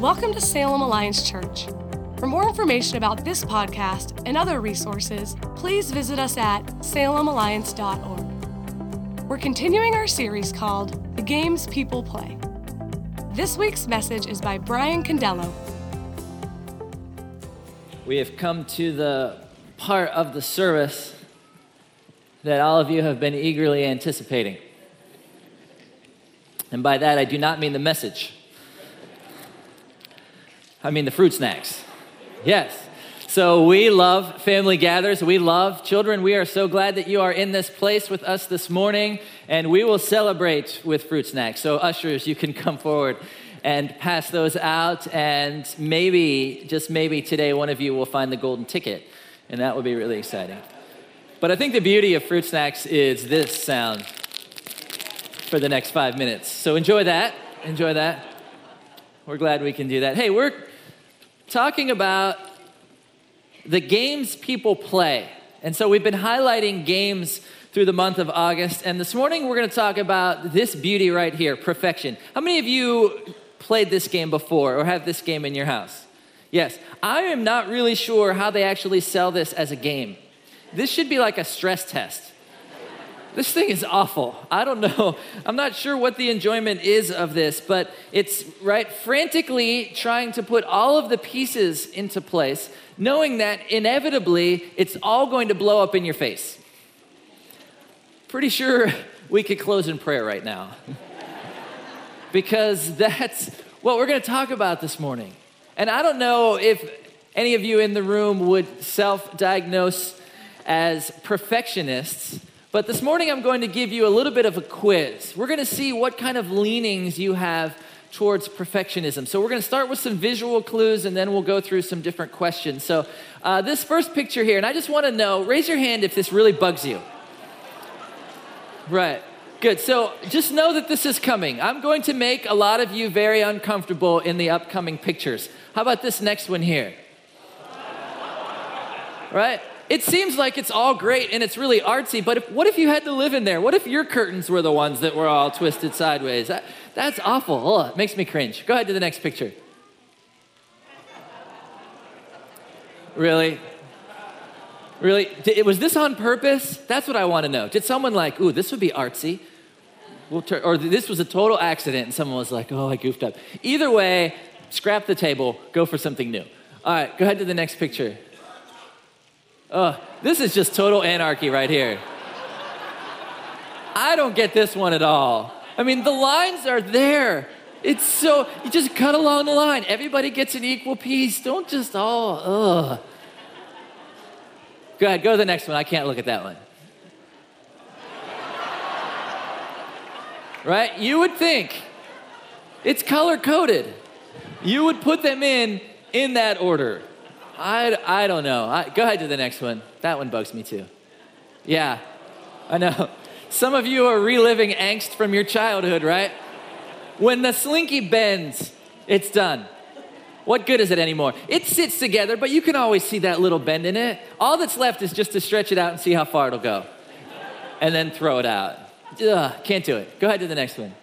Welcome to Salem Alliance Church. For more information about this podcast and other resources, please visit us at salemalliance.org. We're continuing our series called The Games People Play. This week's message is by Brian Condello. We have come to the part of the service that all of you have been eagerly anticipating. And by that, I do not mean the message. I mean the fruit snacks. Yes. So we love family gathers. We love children. We are so glad that you are in this place with us this morning, and we will celebrate with fruit snacks. So, ushers, you can come forward and pass those out, and maybe, just maybe today, one of you will find the golden ticket, and that would be really exciting. But I think the beauty of fruit snacks is this sound for the next five minutes. So enjoy that. Enjoy that. We're glad we can do that. Hey, we're talking about the games people play. And so we've been highlighting games through the month of August. And this morning we're going to talk about this beauty right here perfection. How many of you played this game before or have this game in your house? Yes. I am not really sure how they actually sell this as a game. This should be like a stress test. This thing is awful. I don't know. I'm not sure what the enjoyment is of this, but it's right frantically trying to put all of the pieces into place, knowing that inevitably it's all going to blow up in your face. Pretty sure we could close in prayer right now. because that's what we're going to talk about this morning. And I don't know if any of you in the room would self diagnose as perfectionists, but this morning I'm going to give you a little bit of a quiz. We're going to see what kind of leanings you have towards perfectionism. So we're going to start with some visual clues and then we'll go through some different questions. So uh, this first picture here, and I just want to know raise your hand if this really bugs you. Right. Good. So just know that this is coming. I'm going to make a lot of you very uncomfortable in the upcoming pictures. How about this next one here? Right? It seems like it's all great and it's really artsy, but if, what if you had to live in there? What if your curtains were the ones that were all twisted sideways? That, that's awful. Oh, it makes me cringe. Go ahead to the next picture. Really? Really? Did, was this on purpose? That's what I want to know. Did someone like, ooh, this would be artsy? We'll or this was a total accident and someone was like, oh, I goofed up. Either way, scrap the table, go for something new. All right, go ahead to the next picture. Oh, this is just total anarchy right here. I don't get this one at all. I mean, the lines are there. It's so, you just cut along the line. Everybody gets an equal piece. Don't just all, ugh. Go ahead, go to the next one. I can't look at that one. right? You would think it's color coded. You would put them in in that order. I, I don't know. I, go ahead to the next one. That one bugs me too. Yeah, I know. Some of you are reliving angst from your childhood, right? When the slinky bends, it's done. What good is it anymore? It sits together, but you can always see that little bend in it. All that's left is just to stretch it out and see how far it'll go. And then throw it out. Ugh, can't do it. Go ahead to the next one.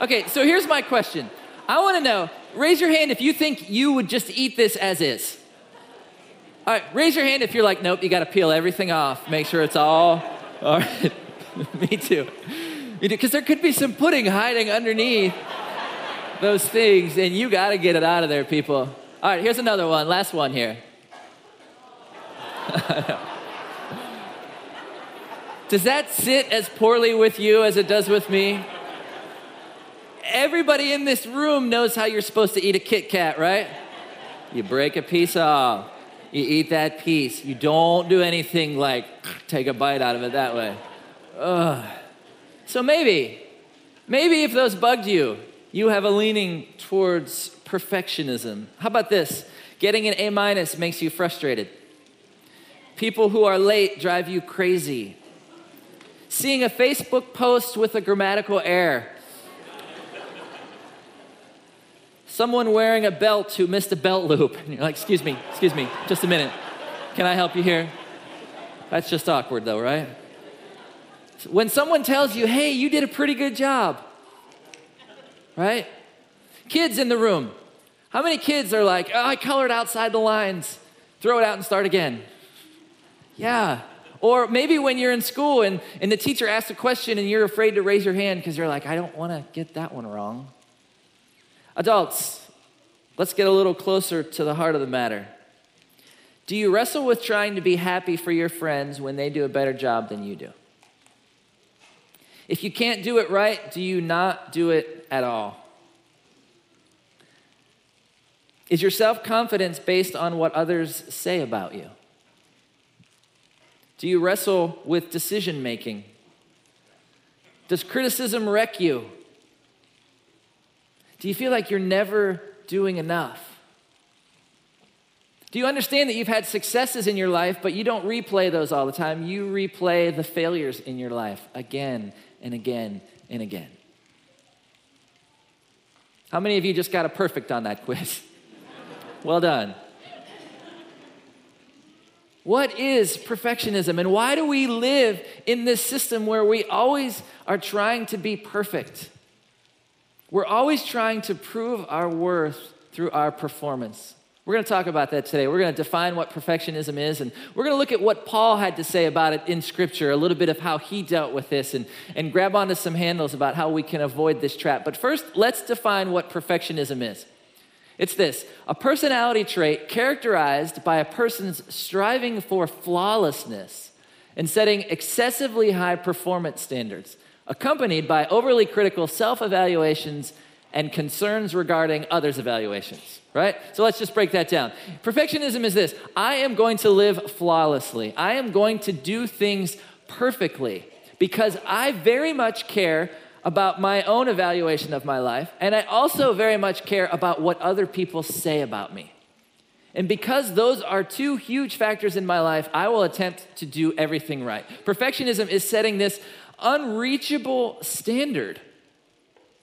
Okay, so here's my question. I want to know raise your hand if you think you would just eat this as is. All right, raise your hand if you're like, nope, you got to peel everything off. Make sure it's all. All right, me too. Because there could be some pudding hiding underneath those things, and you got to get it out of there, people. All right, here's another one. Last one here. does that sit as poorly with you as it does with me? Everybody in this room knows how you're supposed to eat a Kit Kat, right? You break a piece off, you eat that piece. You don't do anything like take a bite out of it that way. Ugh. So maybe, maybe if those bugged you, you have a leaning towards perfectionism. How about this? Getting an A minus makes you frustrated. People who are late drive you crazy. Seeing a Facebook post with a grammatical error someone wearing a belt who missed a belt loop. And you're like, excuse me, excuse me, just a minute. Can I help you here? That's just awkward though, right? When someone tells you, hey, you did a pretty good job, right? Kids in the room. How many kids are like, oh, I colored outside the lines, throw it out and start again? Yeah. Or maybe when you're in school and, and the teacher asks a question and you're afraid to raise your hand because you're like, I don't want to get that one wrong. Adults, let's get a little closer to the heart of the matter. Do you wrestle with trying to be happy for your friends when they do a better job than you do? If you can't do it right, do you not do it at all? Is your self confidence based on what others say about you? Do you wrestle with decision making? Does criticism wreck you? Do you feel like you're never doing enough? Do you understand that you've had successes in your life, but you don't replay those all the time? You replay the failures in your life again and again and again. How many of you just got a perfect on that quiz? well done. What is perfectionism and why do we live in this system where we always are trying to be perfect? We're always trying to prove our worth through our performance. We're going to talk about that today. We're going to define what perfectionism is, and we're going to look at what Paul had to say about it in Scripture, a little bit of how he dealt with this, and, and grab onto some handles about how we can avoid this trap. But first, let's define what perfectionism is. It's this a personality trait characterized by a person's striving for flawlessness and setting excessively high performance standards, accompanied by overly critical self evaluations and concerns regarding others' evaluations, right? So let's just break that down. Perfectionism is this I am going to live flawlessly, I am going to do things perfectly because I very much care about my own evaluation of my life, and I also very much care about what other people say about me. And because those are two huge factors in my life, I will attempt to do everything right. Perfectionism is setting this unreachable standard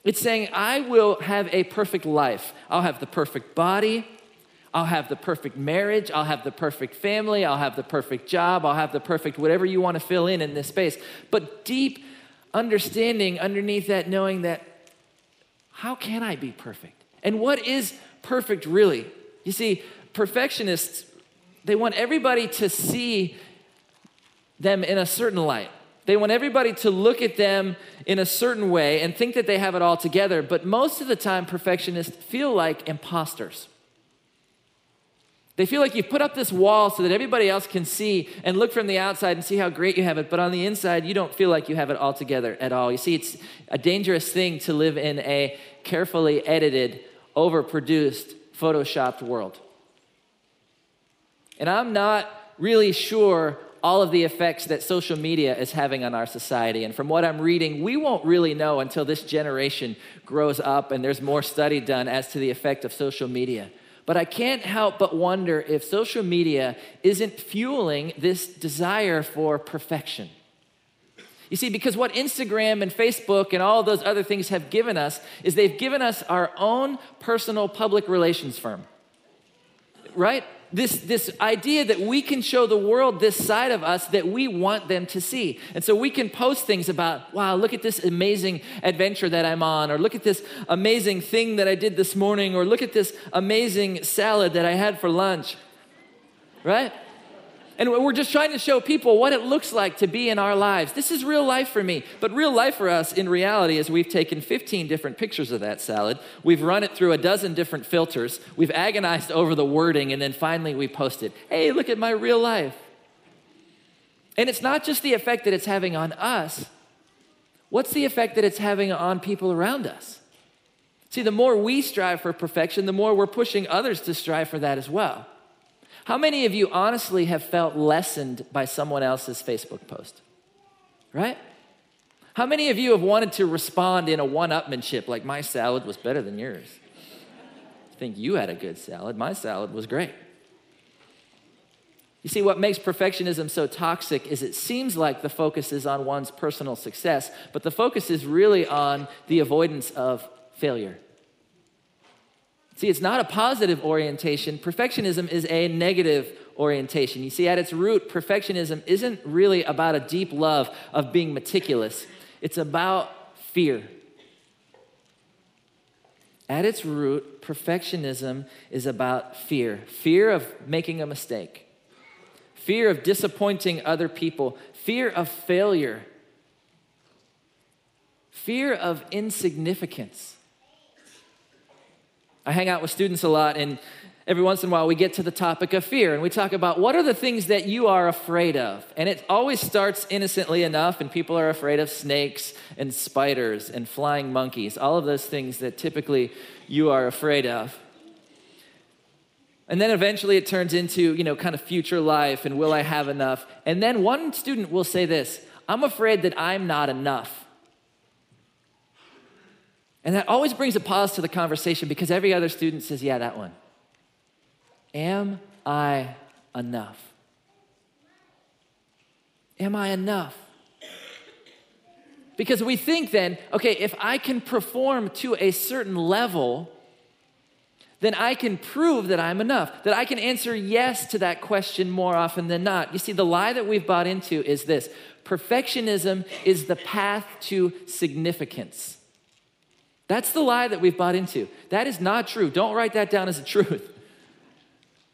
it's saying, I will have a perfect life. I'll have the perfect body. I'll have the perfect marriage. I'll have the perfect family. I'll have the perfect job. I'll have the perfect whatever you want to fill in in this space. But deep understanding underneath that, knowing that how can I be perfect? And what is perfect really? You see, perfectionists, they want everybody to see them in a certain light. They want everybody to look at them in a certain way and think that they have it all together, but most of the time, perfectionists feel like imposters. They feel like you've put up this wall so that everybody else can see and look from the outside and see how great you have it, but on the inside, you don't feel like you have it all together at all. You see, it's a dangerous thing to live in a carefully edited, overproduced, photoshopped world. And I'm not really sure all of the effects that social media is having on our society. And from what I'm reading, we won't really know until this generation grows up and there's more study done as to the effect of social media. But I can't help but wonder if social media isn't fueling this desire for perfection. You see, because what Instagram and Facebook and all those other things have given us is they've given us our own personal public relations firm. Right? This, this idea that we can show the world this side of us that we want them to see. And so we can post things about, wow, look at this amazing adventure that I'm on, or look at this amazing thing that I did this morning, or look at this amazing salad that I had for lunch, right? And we're just trying to show people what it looks like to be in our lives. This is real life for me. But real life for us in reality is we've taken 15 different pictures of that salad. We've run it through a dozen different filters. We've agonized over the wording, and then finally we posted, hey, look at my real life. And it's not just the effect that it's having on us, what's the effect that it's having on people around us? See, the more we strive for perfection, the more we're pushing others to strive for that as well. How many of you honestly have felt lessened by someone else's Facebook post? Right? How many of you have wanted to respond in a one upmanship, like my salad was better than yours? I think you had a good salad. My salad was great. You see, what makes perfectionism so toxic is it seems like the focus is on one's personal success, but the focus is really on the avoidance of failure. See, it's not a positive orientation. Perfectionism is a negative orientation. You see, at its root, perfectionism isn't really about a deep love of being meticulous, it's about fear. At its root, perfectionism is about fear fear of making a mistake, fear of disappointing other people, fear of failure, fear of insignificance. I hang out with students a lot, and every once in a while we get to the topic of fear and we talk about what are the things that you are afraid of. And it always starts innocently enough, and people are afraid of snakes and spiders and flying monkeys, all of those things that typically you are afraid of. And then eventually it turns into, you know, kind of future life and will I have enough? And then one student will say this I'm afraid that I'm not enough. And that always brings a pause to the conversation because every other student says, Yeah, that one. Am I enough? Am I enough? Because we think then, okay, if I can perform to a certain level, then I can prove that I'm enough, that I can answer yes to that question more often than not. You see, the lie that we've bought into is this perfectionism is the path to significance. That's the lie that we've bought into. That is not true. Don't write that down as a truth.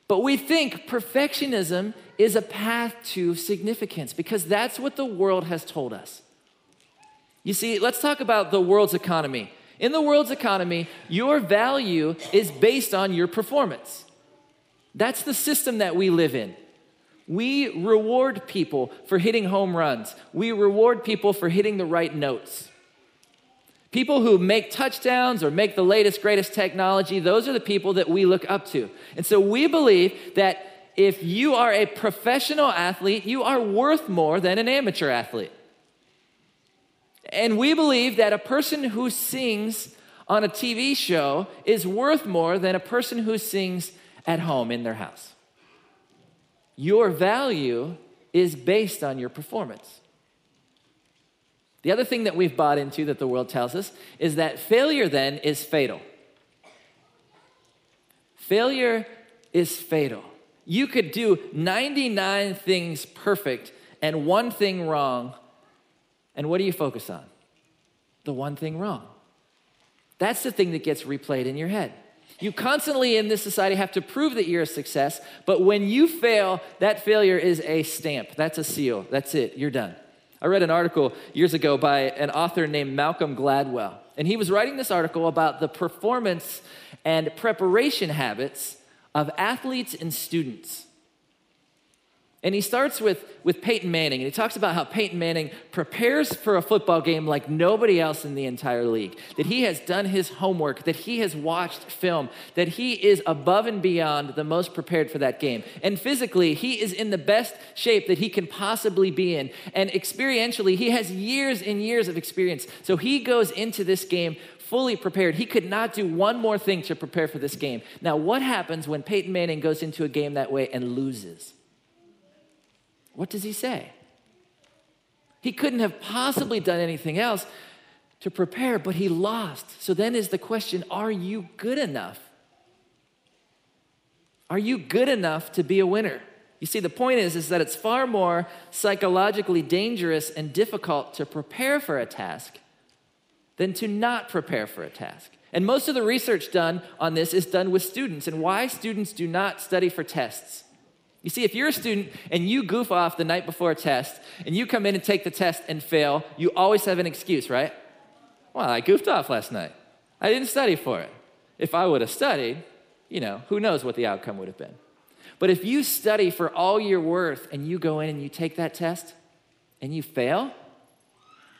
But we think perfectionism is a path to significance because that's what the world has told us. You see, let's talk about the world's economy. In the world's economy, your value is based on your performance. That's the system that we live in. We reward people for hitting home runs, we reward people for hitting the right notes. People who make touchdowns or make the latest, greatest technology, those are the people that we look up to. And so we believe that if you are a professional athlete, you are worth more than an amateur athlete. And we believe that a person who sings on a TV show is worth more than a person who sings at home in their house. Your value is based on your performance. The other thing that we've bought into that the world tells us is that failure then is fatal. Failure is fatal. You could do 99 things perfect and one thing wrong, and what do you focus on? The one thing wrong. That's the thing that gets replayed in your head. You constantly in this society have to prove that you're a success, but when you fail, that failure is a stamp. That's a seal. That's it. You're done. I read an article years ago by an author named Malcolm Gladwell, and he was writing this article about the performance and preparation habits of athletes and students. And he starts with, with Peyton Manning, and he talks about how Peyton Manning prepares for a football game like nobody else in the entire league. That he has done his homework, that he has watched film, that he is above and beyond the most prepared for that game. And physically, he is in the best shape that he can possibly be in. And experientially, he has years and years of experience. So he goes into this game fully prepared. He could not do one more thing to prepare for this game. Now, what happens when Peyton Manning goes into a game that way and loses? What does he say? He couldn't have possibly done anything else to prepare, but he lost. So then is the question are you good enough? Are you good enough to be a winner? You see, the point is, is that it's far more psychologically dangerous and difficult to prepare for a task than to not prepare for a task. And most of the research done on this is done with students and why students do not study for tests. You see, if you're a student and you goof off the night before a test and you come in and take the test and fail, you always have an excuse, right? Well, I goofed off last night. I didn't study for it. If I would have studied, you know, who knows what the outcome would have been. But if you study for all your worth and you go in and you take that test and you fail,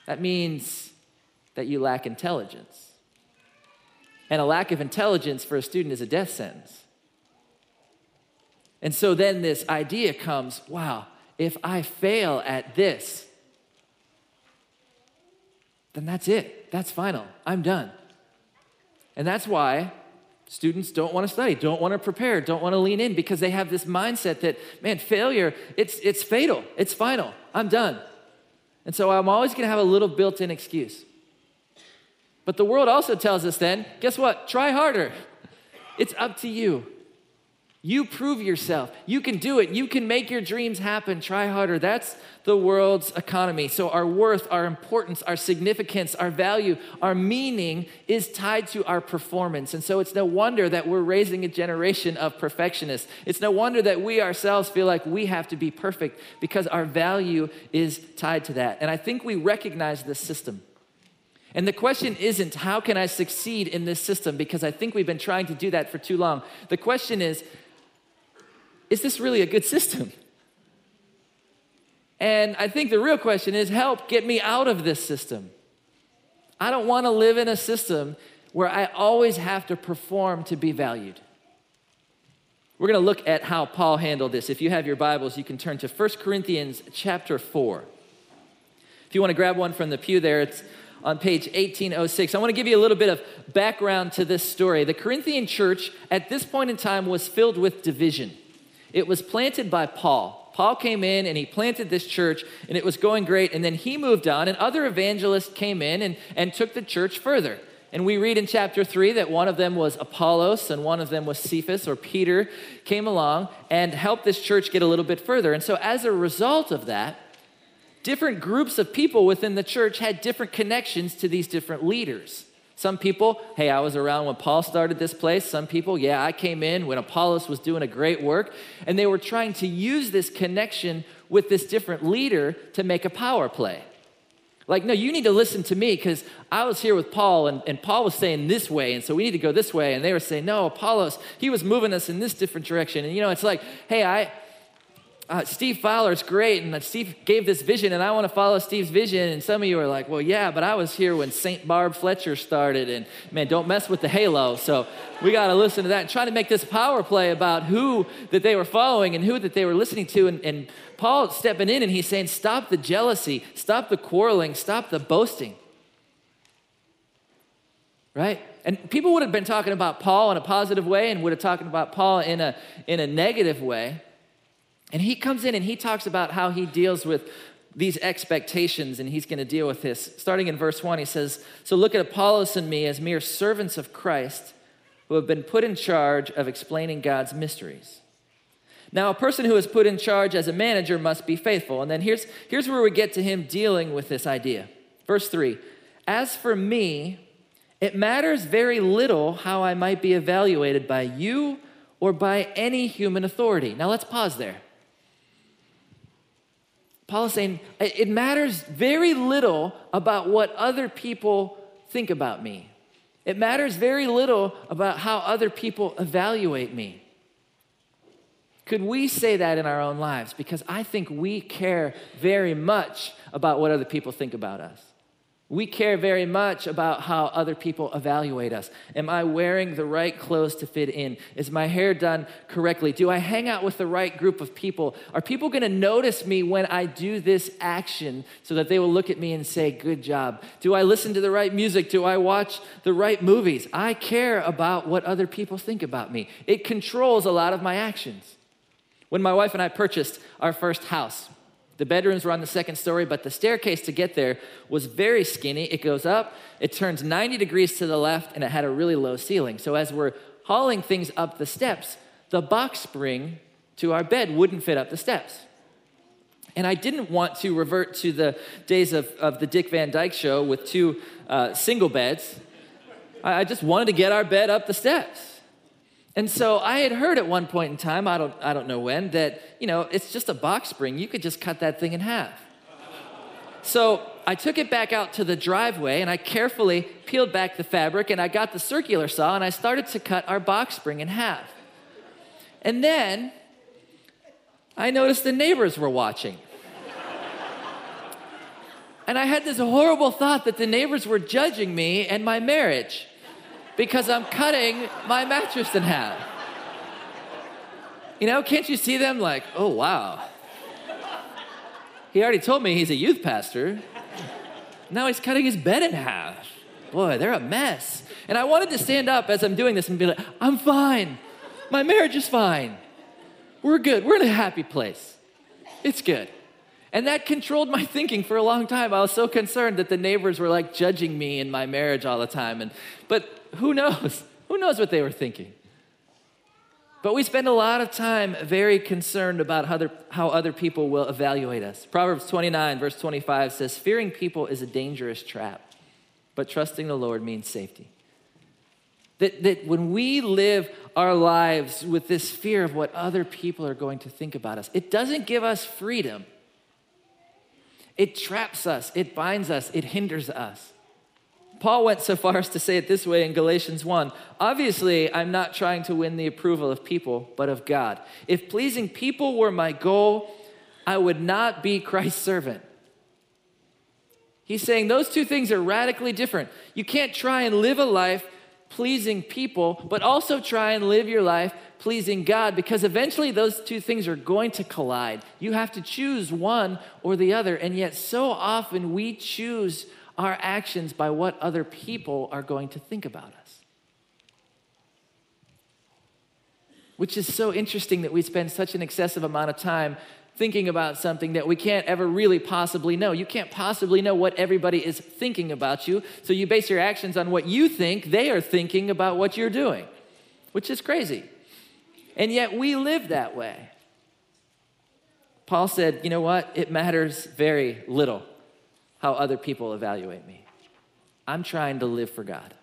that means that you lack intelligence. And a lack of intelligence for a student is a death sentence. And so then this idea comes wow, if I fail at this, then that's it. That's final. I'm done. And that's why students don't want to study, don't want to prepare, don't want to lean in because they have this mindset that, man, failure, it's, it's fatal, it's final, I'm done. And so I'm always going to have a little built in excuse. But the world also tells us then, guess what? Try harder. It's up to you. You prove yourself. You can do it. You can make your dreams happen. Try harder. That's the world's economy. So, our worth, our importance, our significance, our value, our meaning is tied to our performance. And so, it's no wonder that we're raising a generation of perfectionists. It's no wonder that we ourselves feel like we have to be perfect because our value is tied to that. And I think we recognize this system. And the question isn't, how can I succeed in this system? Because I think we've been trying to do that for too long. The question is, is this really a good system? And I think the real question is help get me out of this system. I don't want to live in a system where I always have to perform to be valued. We're going to look at how Paul handled this. If you have your Bibles, you can turn to 1 Corinthians chapter 4. If you want to grab one from the pew there, it's on page 1806. I want to give you a little bit of background to this story. The Corinthian church at this point in time was filled with division. It was planted by Paul. Paul came in and he planted this church, and it was going great. And then he moved on, and other evangelists came in and, and took the church further. And we read in chapter 3 that one of them was Apollos and one of them was Cephas or Peter came along and helped this church get a little bit further. And so, as a result of that, different groups of people within the church had different connections to these different leaders. Some people, hey, I was around when Paul started this place. Some people, yeah, I came in when Apollos was doing a great work. And they were trying to use this connection with this different leader to make a power play. Like, no, you need to listen to me because I was here with Paul and, and Paul was saying this way, and so we need to go this way. And they were saying, no, Apollos, he was moving us in this different direction. And you know, it's like, hey, I, uh, Steve Fowler's great, and Steve gave this vision, and I want to follow Steve's vision. And some of you are like, well, yeah, but I was here when St. Barb Fletcher started, and man, don't mess with the halo. So we got to listen to that and try to make this power play about who that they were following and who that they were listening to. And, and Paul stepping in and he's saying, stop the jealousy, stop the quarreling, stop the boasting. Right? And people would have been talking about Paul in a positive way and would have talking about Paul in a, in a negative way. And he comes in and he talks about how he deals with these expectations and he's going to deal with this. Starting in verse 1, he says, So look at Apollos and me as mere servants of Christ who have been put in charge of explaining God's mysteries. Now, a person who is put in charge as a manager must be faithful. And then here's, here's where we get to him dealing with this idea. Verse 3 As for me, it matters very little how I might be evaluated by you or by any human authority. Now, let's pause there. Paul is saying it matters very little about what other people think about me. It matters very little about how other people evaluate me. Could we say that in our own lives? Because I think we care very much about what other people think about us. We care very much about how other people evaluate us. Am I wearing the right clothes to fit in? Is my hair done correctly? Do I hang out with the right group of people? Are people going to notice me when I do this action so that they will look at me and say, Good job? Do I listen to the right music? Do I watch the right movies? I care about what other people think about me. It controls a lot of my actions. When my wife and I purchased our first house, the bedrooms were on the second story, but the staircase to get there was very skinny. It goes up, it turns 90 degrees to the left, and it had a really low ceiling. So as we're hauling things up the steps, the box spring to our bed wouldn't fit up the steps. And I didn't want to revert to the days of, of the Dick Van Dyke show with two uh, single beds. I, I just wanted to get our bed up the steps. And so I had heard at one point in time, I don't, I don't know when, that, you know, it's just a box spring. You could just cut that thing in half. So I took it back out to the driveway and I carefully peeled back the fabric and I got the circular saw and I started to cut our box spring in half. And then I noticed the neighbors were watching. and I had this horrible thought that the neighbors were judging me and my marriage because I'm cutting my mattress in half. You know, can't you see them like, oh, wow. He already told me he's a youth pastor. Now he's cutting his bed in half. Boy, they're a mess. And I wanted to stand up as I'm doing this and be like, I'm fine. My marriage is fine. We're good. We're in a happy place. It's good. And that controlled my thinking for a long time. I was so concerned that the neighbors were like judging me in my marriage all the time. And, but who knows? Who knows what they were thinking? But we spend a lot of time very concerned about how other, how other people will evaluate us. Proverbs 29, verse 25 says, Fearing people is a dangerous trap, but trusting the Lord means safety. That, that when we live our lives with this fear of what other people are going to think about us, it doesn't give us freedom. It traps us, it binds us, it hinders us. Paul went so far as to say it this way in Galatians 1 Obviously, I'm not trying to win the approval of people, but of God. If pleasing people were my goal, I would not be Christ's servant. He's saying those two things are radically different. You can't try and live a life pleasing people, but also try and live your life pleasing God because eventually those two things are going to collide. You have to choose one or the other, and yet so often we choose our actions by what other people are going to think about us. Which is so interesting that we spend such an excessive amount of time thinking about something that we can't ever really possibly know. You can't possibly know what everybody is thinking about you, so you base your actions on what you think they are thinking about what you're doing, which is crazy. And yet we live that way. Paul said, you know what? It matters very little how other people evaluate me. I'm trying to live for God.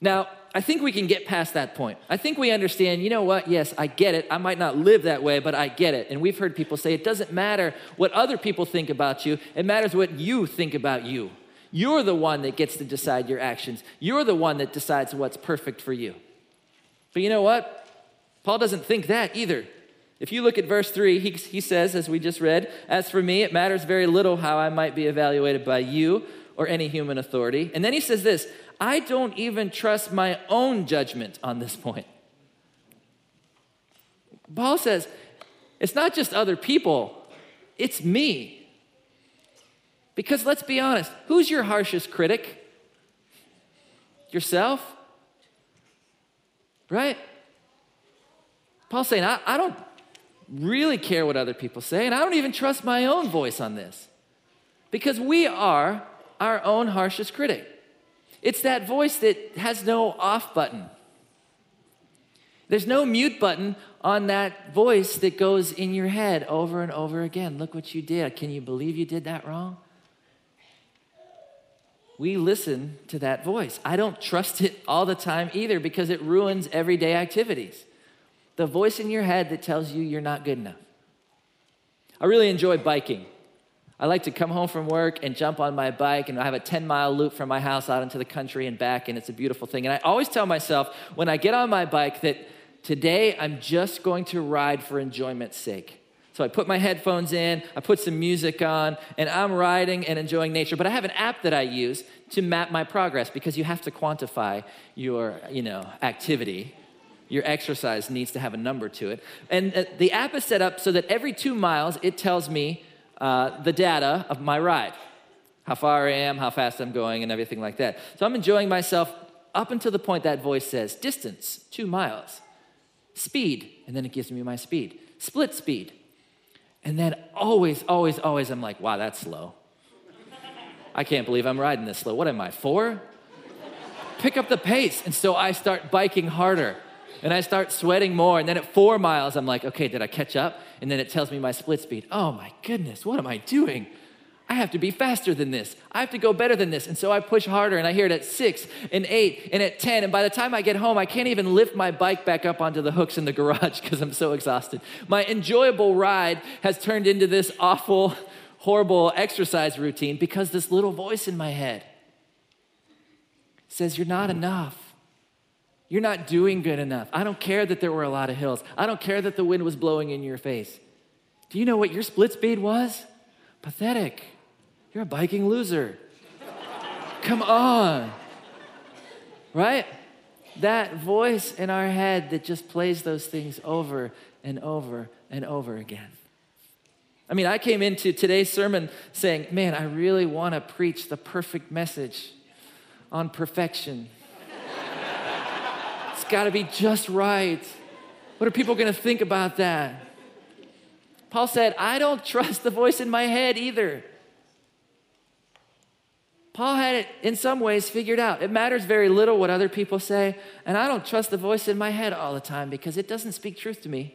Now, I think we can get past that point. I think we understand, you know what? Yes, I get it. I might not live that way, but I get it. And we've heard people say it doesn't matter what other people think about you, it matters what you think about you. You're the one that gets to decide your actions, you're the one that decides what's perfect for you. But you know what? Paul doesn't think that either. If you look at verse 3, he, he says, as we just read, As for me, it matters very little how I might be evaluated by you or any human authority. And then he says this I don't even trust my own judgment on this point. Paul says, It's not just other people, it's me. Because let's be honest, who's your harshest critic? Yourself? Right? Paul's saying, I, I don't really care what other people say, and I don't even trust my own voice on this. Because we are our own harshest critic. It's that voice that has no off button. There's no mute button on that voice that goes in your head over and over again. Look what you did. Can you believe you did that wrong? We listen to that voice. I don't trust it all the time either because it ruins everyday activities the voice in your head that tells you you're not good enough. I really enjoy biking. I like to come home from work and jump on my bike, and I have a 10 mile loop from my house out into the country and back, and it's a beautiful thing. And I always tell myself when I get on my bike that today I'm just going to ride for enjoyment's sake. So I put my headphones in, I put some music on, and I'm riding and enjoying nature. But I have an app that I use to map my progress because you have to quantify your, you know, activity your exercise needs to have a number to it. And uh, the app is set up so that every two miles, it tells me uh, the data of my ride how far I am, how fast I'm going, and everything like that. So I'm enjoying myself up until the point that voice says distance, two miles, speed, and then it gives me my speed, split speed. And then always, always, always, I'm like, wow, that's slow. I can't believe I'm riding this slow. What am I, four? Pick up the pace. And so I start biking harder and I start sweating more. And then at four miles, I'm like, okay, did I catch up? And then it tells me my split speed. Oh my goodness, what am I doing? I have to be faster than this. I have to go better than this. And so I push harder and I hear it at six and eight and at 10. And by the time I get home, I can't even lift my bike back up onto the hooks in the garage because I'm so exhausted. My enjoyable ride has turned into this awful, horrible exercise routine because this little voice in my head says, You're not enough. You're not doing good enough. I don't care that there were a lot of hills. I don't care that the wind was blowing in your face. Do you know what your split speed was? Pathetic. You're a biking loser. Come on. Right? That voice in our head that just plays those things over and over and over again. I mean, I came into today's sermon saying, man, I really want to preach the perfect message on perfection. It's got to be just right. What are people going to think about that? Paul said, I don't trust the voice in my head either. Paul had it in some ways figured out. It matters very little what other people say, and I don't trust the voice in my head all the time because it doesn't speak truth to me.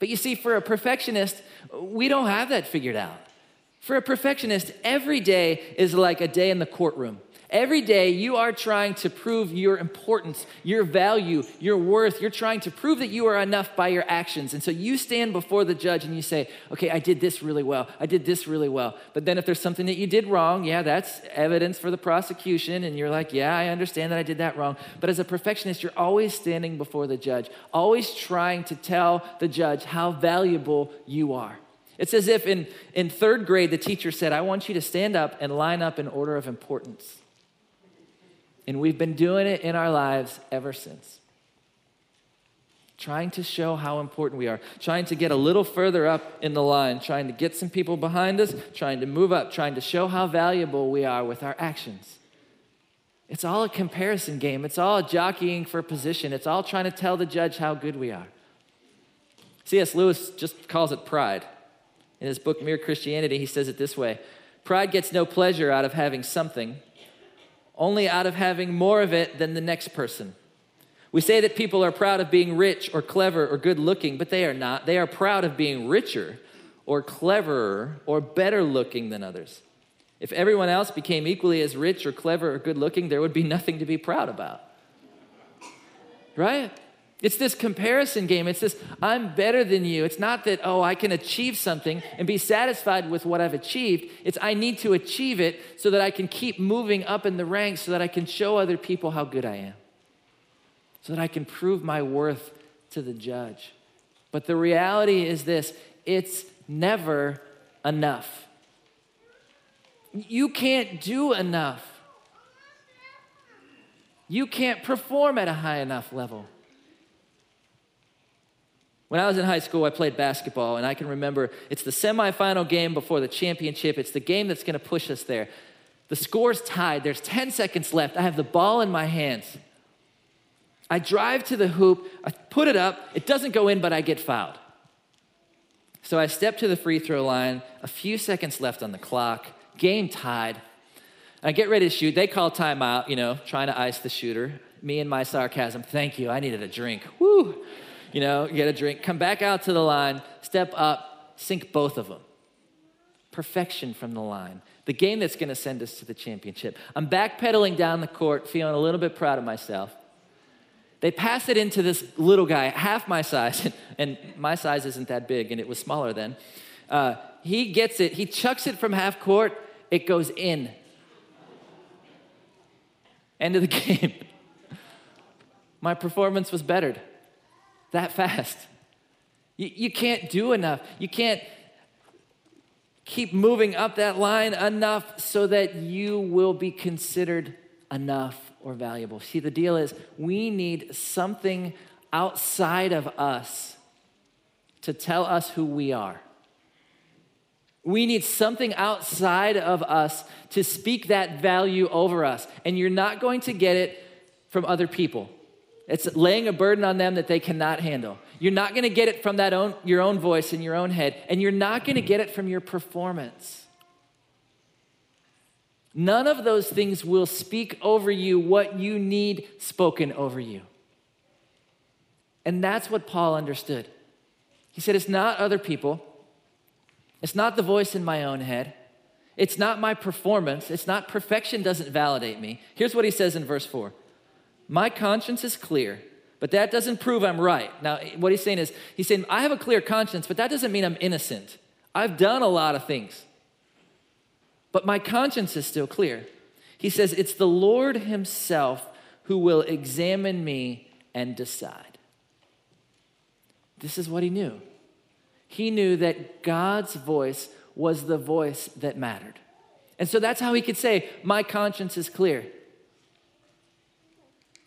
But you see, for a perfectionist, we don't have that figured out. For a perfectionist, every day is like a day in the courtroom. Every day you are trying to prove your importance, your value, your worth. You're trying to prove that you are enough by your actions. And so you stand before the judge and you say, okay, I did this really well. I did this really well. But then if there's something that you did wrong, yeah, that's evidence for the prosecution. And you're like, yeah, I understand that I did that wrong. But as a perfectionist, you're always standing before the judge, always trying to tell the judge how valuable you are. It's as if in, in third grade, the teacher said, I want you to stand up and line up in order of importance. And we've been doing it in our lives ever since. Trying to show how important we are, trying to get a little further up in the line, trying to get some people behind us, trying to move up, trying to show how valuable we are with our actions. It's all a comparison game. It's all jockeying for position. It's all trying to tell the judge how good we are. C.S. Lewis just calls it pride. In his book, Mere Christianity, he says it this way Pride gets no pleasure out of having something, only out of having more of it than the next person. We say that people are proud of being rich or clever or good looking, but they are not. They are proud of being richer or cleverer or better looking than others. If everyone else became equally as rich or clever or good looking, there would be nothing to be proud about. Right? It's this comparison game. It's this, I'm better than you. It's not that, oh, I can achieve something and be satisfied with what I've achieved. It's, I need to achieve it so that I can keep moving up in the ranks, so that I can show other people how good I am, so that I can prove my worth to the judge. But the reality is this it's never enough. You can't do enough. You can't perform at a high enough level. When I was in high school, I played basketball, and I can remember it's the semifinal game before the championship. It's the game that's going to push us there. The score's tied. There's 10 seconds left. I have the ball in my hands. I drive to the hoop. I put it up. It doesn't go in, but I get fouled. So I step to the free throw line. A few seconds left on the clock. Game tied. I get ready to shoot. They call timeout, you know, trying to ice the shooter. Me and my sarcasm. Thank you. I needed a drink. Woo you know, get a drink, come back out to the line, step up, sink both of them. Perfection from the line. The game that's going to send us to the championship. I'm backpedaling down the court, feeling a little bit proud of myself. They pass it into this little guy, half my size, and my size isn't that big, and it was smaller then. Uh, he gets it, he chucks it from half court, it goes in. End of the game. my performance was bettered that fast. You, you can't do enough. You can't keep moving up that line enough so that you will be considered enough or valuable. See, the deal is we need something outside of us to tell us who we are. We need something outside of us to speak that value over us. And you're not going to get it from other people. It's laying a burden on them that they cannot handle. You're not going to get it from that own, your own voice in your own head, and you're not going to get it from your performance. None of those things will speak over you what you need spoken over you. And that's what Paul understood. He said, It's not other people, it's not the voice in my own head, it's not my performance, it's not perfection doesn't validate me. Here's what he says in verse 4 my conscience is clear, but that doesn't prove I'm right. Now, what he's saying is, he's saying, I have a clear conscience, but that doesn't mean I'm innocent. I've done a lot of things, but my conscience is still clear. He says, It's the Lord Himself who will examine me and decide. This is what he knew. He knew that God's voice was the voice that mattered. And so that's how he could say, My conscience is clear.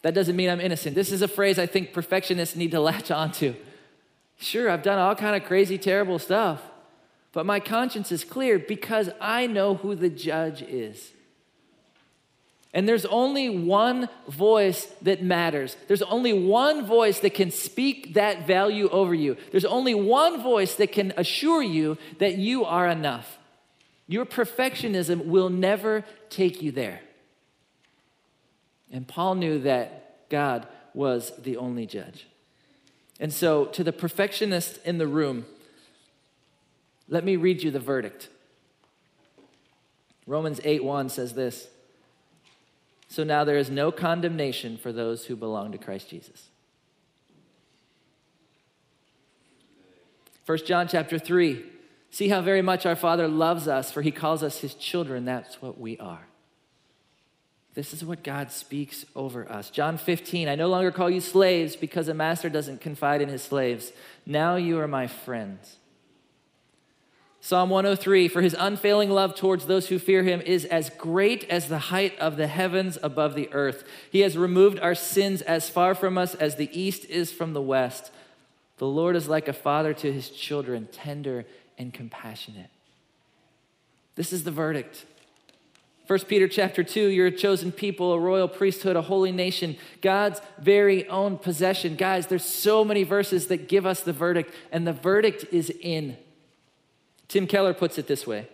That doesn't mean I'm innocent. This is a phrase I think perfectionists need to latch onto. Sure, I've done all kind of crazy, terrible stuff, but my conscience is clear because I know who the judge is. And there's only one voice that matters. There's only one voice that can speak that value over you. There's only one voice that can assure you that you are enough. Your perfectionism will never take you there. And Paul knew that God was the only judge. And so, to the perfectionist in the room, let me read you the verdict. Romans 8 1 says this So now there is no condemnation for those who belong to Christ Jesus. 1 John chapter 3 See how very much our Father loves us, for he calls us his children. That's what we are. This is what God speaks over us. John 15, I no longer call you slaves because a master doesn't confide in his slaves. Now you are my friends. Psalm 103 For his unfailing love towards those who fear him is as great as the height of the heavens above the earth. He has removed our sins as far from us as the east is from the west. The Lord is like a father to his children, tender and compassionate. This is the verdict. 1 Peter chapter 2, you're a chosen people, a royal priesthood, a holy nation, God's very own possession. Guys, there's so many verses that give us the verdict, and the verdict is in. Tim Keller puts it this way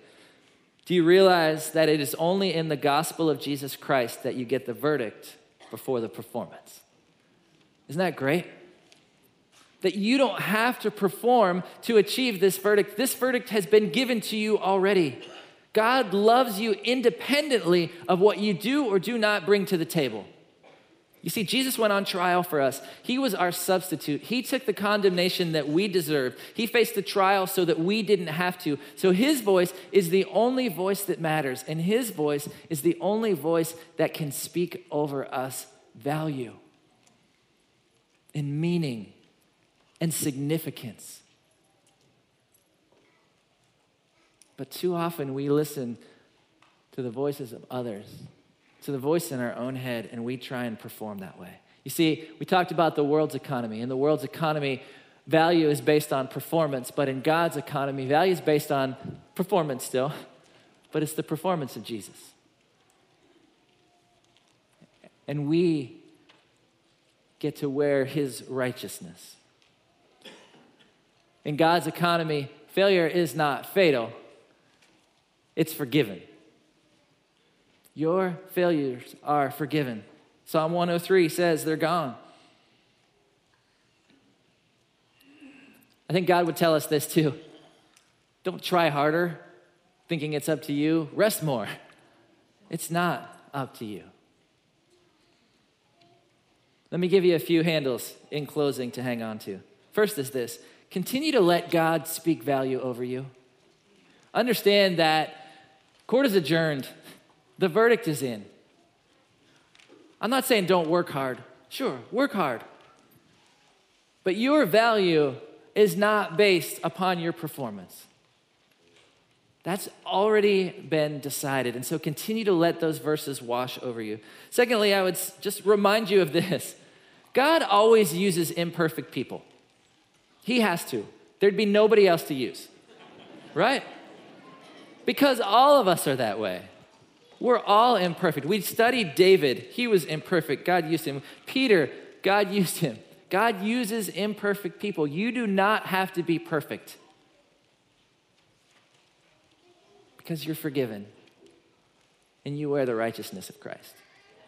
Do you realize that it is only in the gospel of Jesus Christ that you get the verdict before the performance? Isn't that great? That you don't have to perform to achieve this verdict. This verdict has been given to you already. God loves you independently of what you do or do not bring to the table. You see, Jesus went on trial for us. He was our substitute. He took the condemnation that we deserved. He faced the trial so that we didn't have to. So his voice is the only voice that matters, and his voice is the only voice that can speak over us value and meaning and significance. But too often we listen to the voices of others, to the voice in our own head, and we try and perform that way. You see, we talked about the world's economy. In the world's economy, value is based on performance, but in God's economy, value is based on performance still, but it's the performance of Jesus. And we get to wear his righteousness. In God's economy, failure is not fatal, it's forgiven. Your failures are forgiven. Psalm 103 says they're gone. I think God would tell us this too. Don't try harder, thinking it's up to you. Rest more. It's not up to you. Let me give you a few handles in closing to hang on to. First is this continue to let God speak value over you. Understand that Court is adjourned. The verdict is in. I'm not saying don't work hard. Sure, work hard. But your value is not based upon your performance. That's already been decided. And so continue to let those verses wash over you. Secondly, I would just remind you of this God always uses imperfect people, He has to. There'd be nobody else to use, right? Because all of us are that way. We're all imperfect. We studied David, he was imperfect. God used him. Peter, God used him. God uses imperfect people. You do not have to be perfect because you're forgiven and you wear the righteousness of Christ.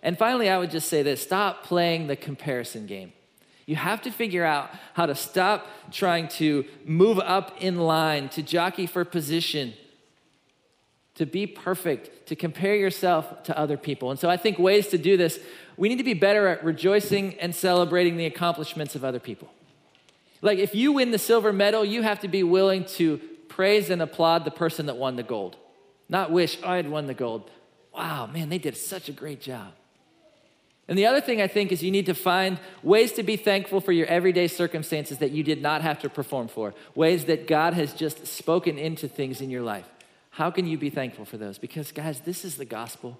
And finally, I would just say this stop playing the comparison game. You have to figure out how to stop trying to move up in line, to jockey for position, to be perfect, to compare yourself to other people. And so I think ways to do this, we need to be better at rejoicing and celebrating the accomplishments of other people. Like if you win the silver medal, you have to be willing to praise and applaud the person that won the gold. Not wish, oh, I had won the gold. Wow, man, they did such a great job. And the other thing I think is you need to find ways to be thankful for your everyday circumstances that you did not have to perform for, ways that God has just spoken into things in your life. How can you be thankful for those? Because, guys, this is the gospel.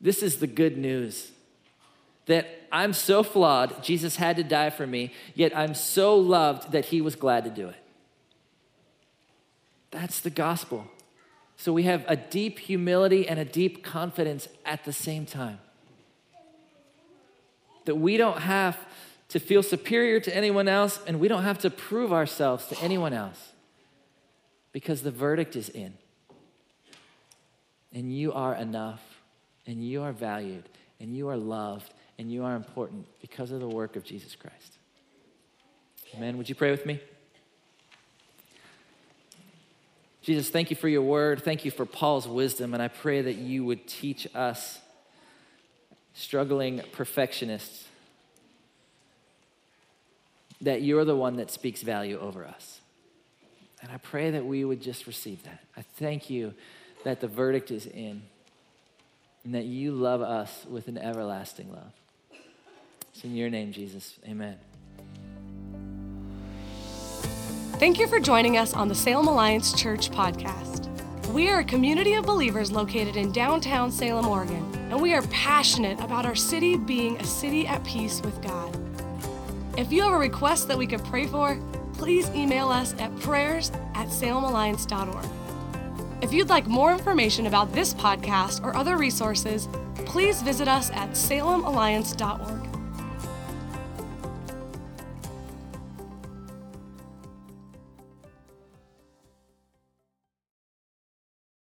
This is the good news that I'm so flawed, Jesus had to die for me, yet I'm so loved that he was glad to do it. That's the gospel. So we have a deep humility and a deep confidence at the same time. That we don't have to feel superior to anyone else and we don't have to prove ourselves to anyone else because the verdict is in. And you are enough, and you are valued, and you are loved, and you are important because of the work of Jesus Christ. Amen. Would you pray with me? Jesus, thank you for your word. Thank you for Paul's wisdom. And I pray that you would teach us, struggling perfectionists, that you're the one that speaks value over us. And I pray that we would just receive that. I thank you that the verdict is in and that you love us with an everlasting love. It's in your name, Jesus. Amen. Thank you for joining us on the Salem Alliance Church podcast. We are a community of believers located in downtown Salem, Oregon, and we are passionate about our city being a city at peace with God. If you have a request that we could pray for, please email us at prayers at salemalliance.org. If you'd like more information about this podcast or other resources, please visit us at salemalliance.org.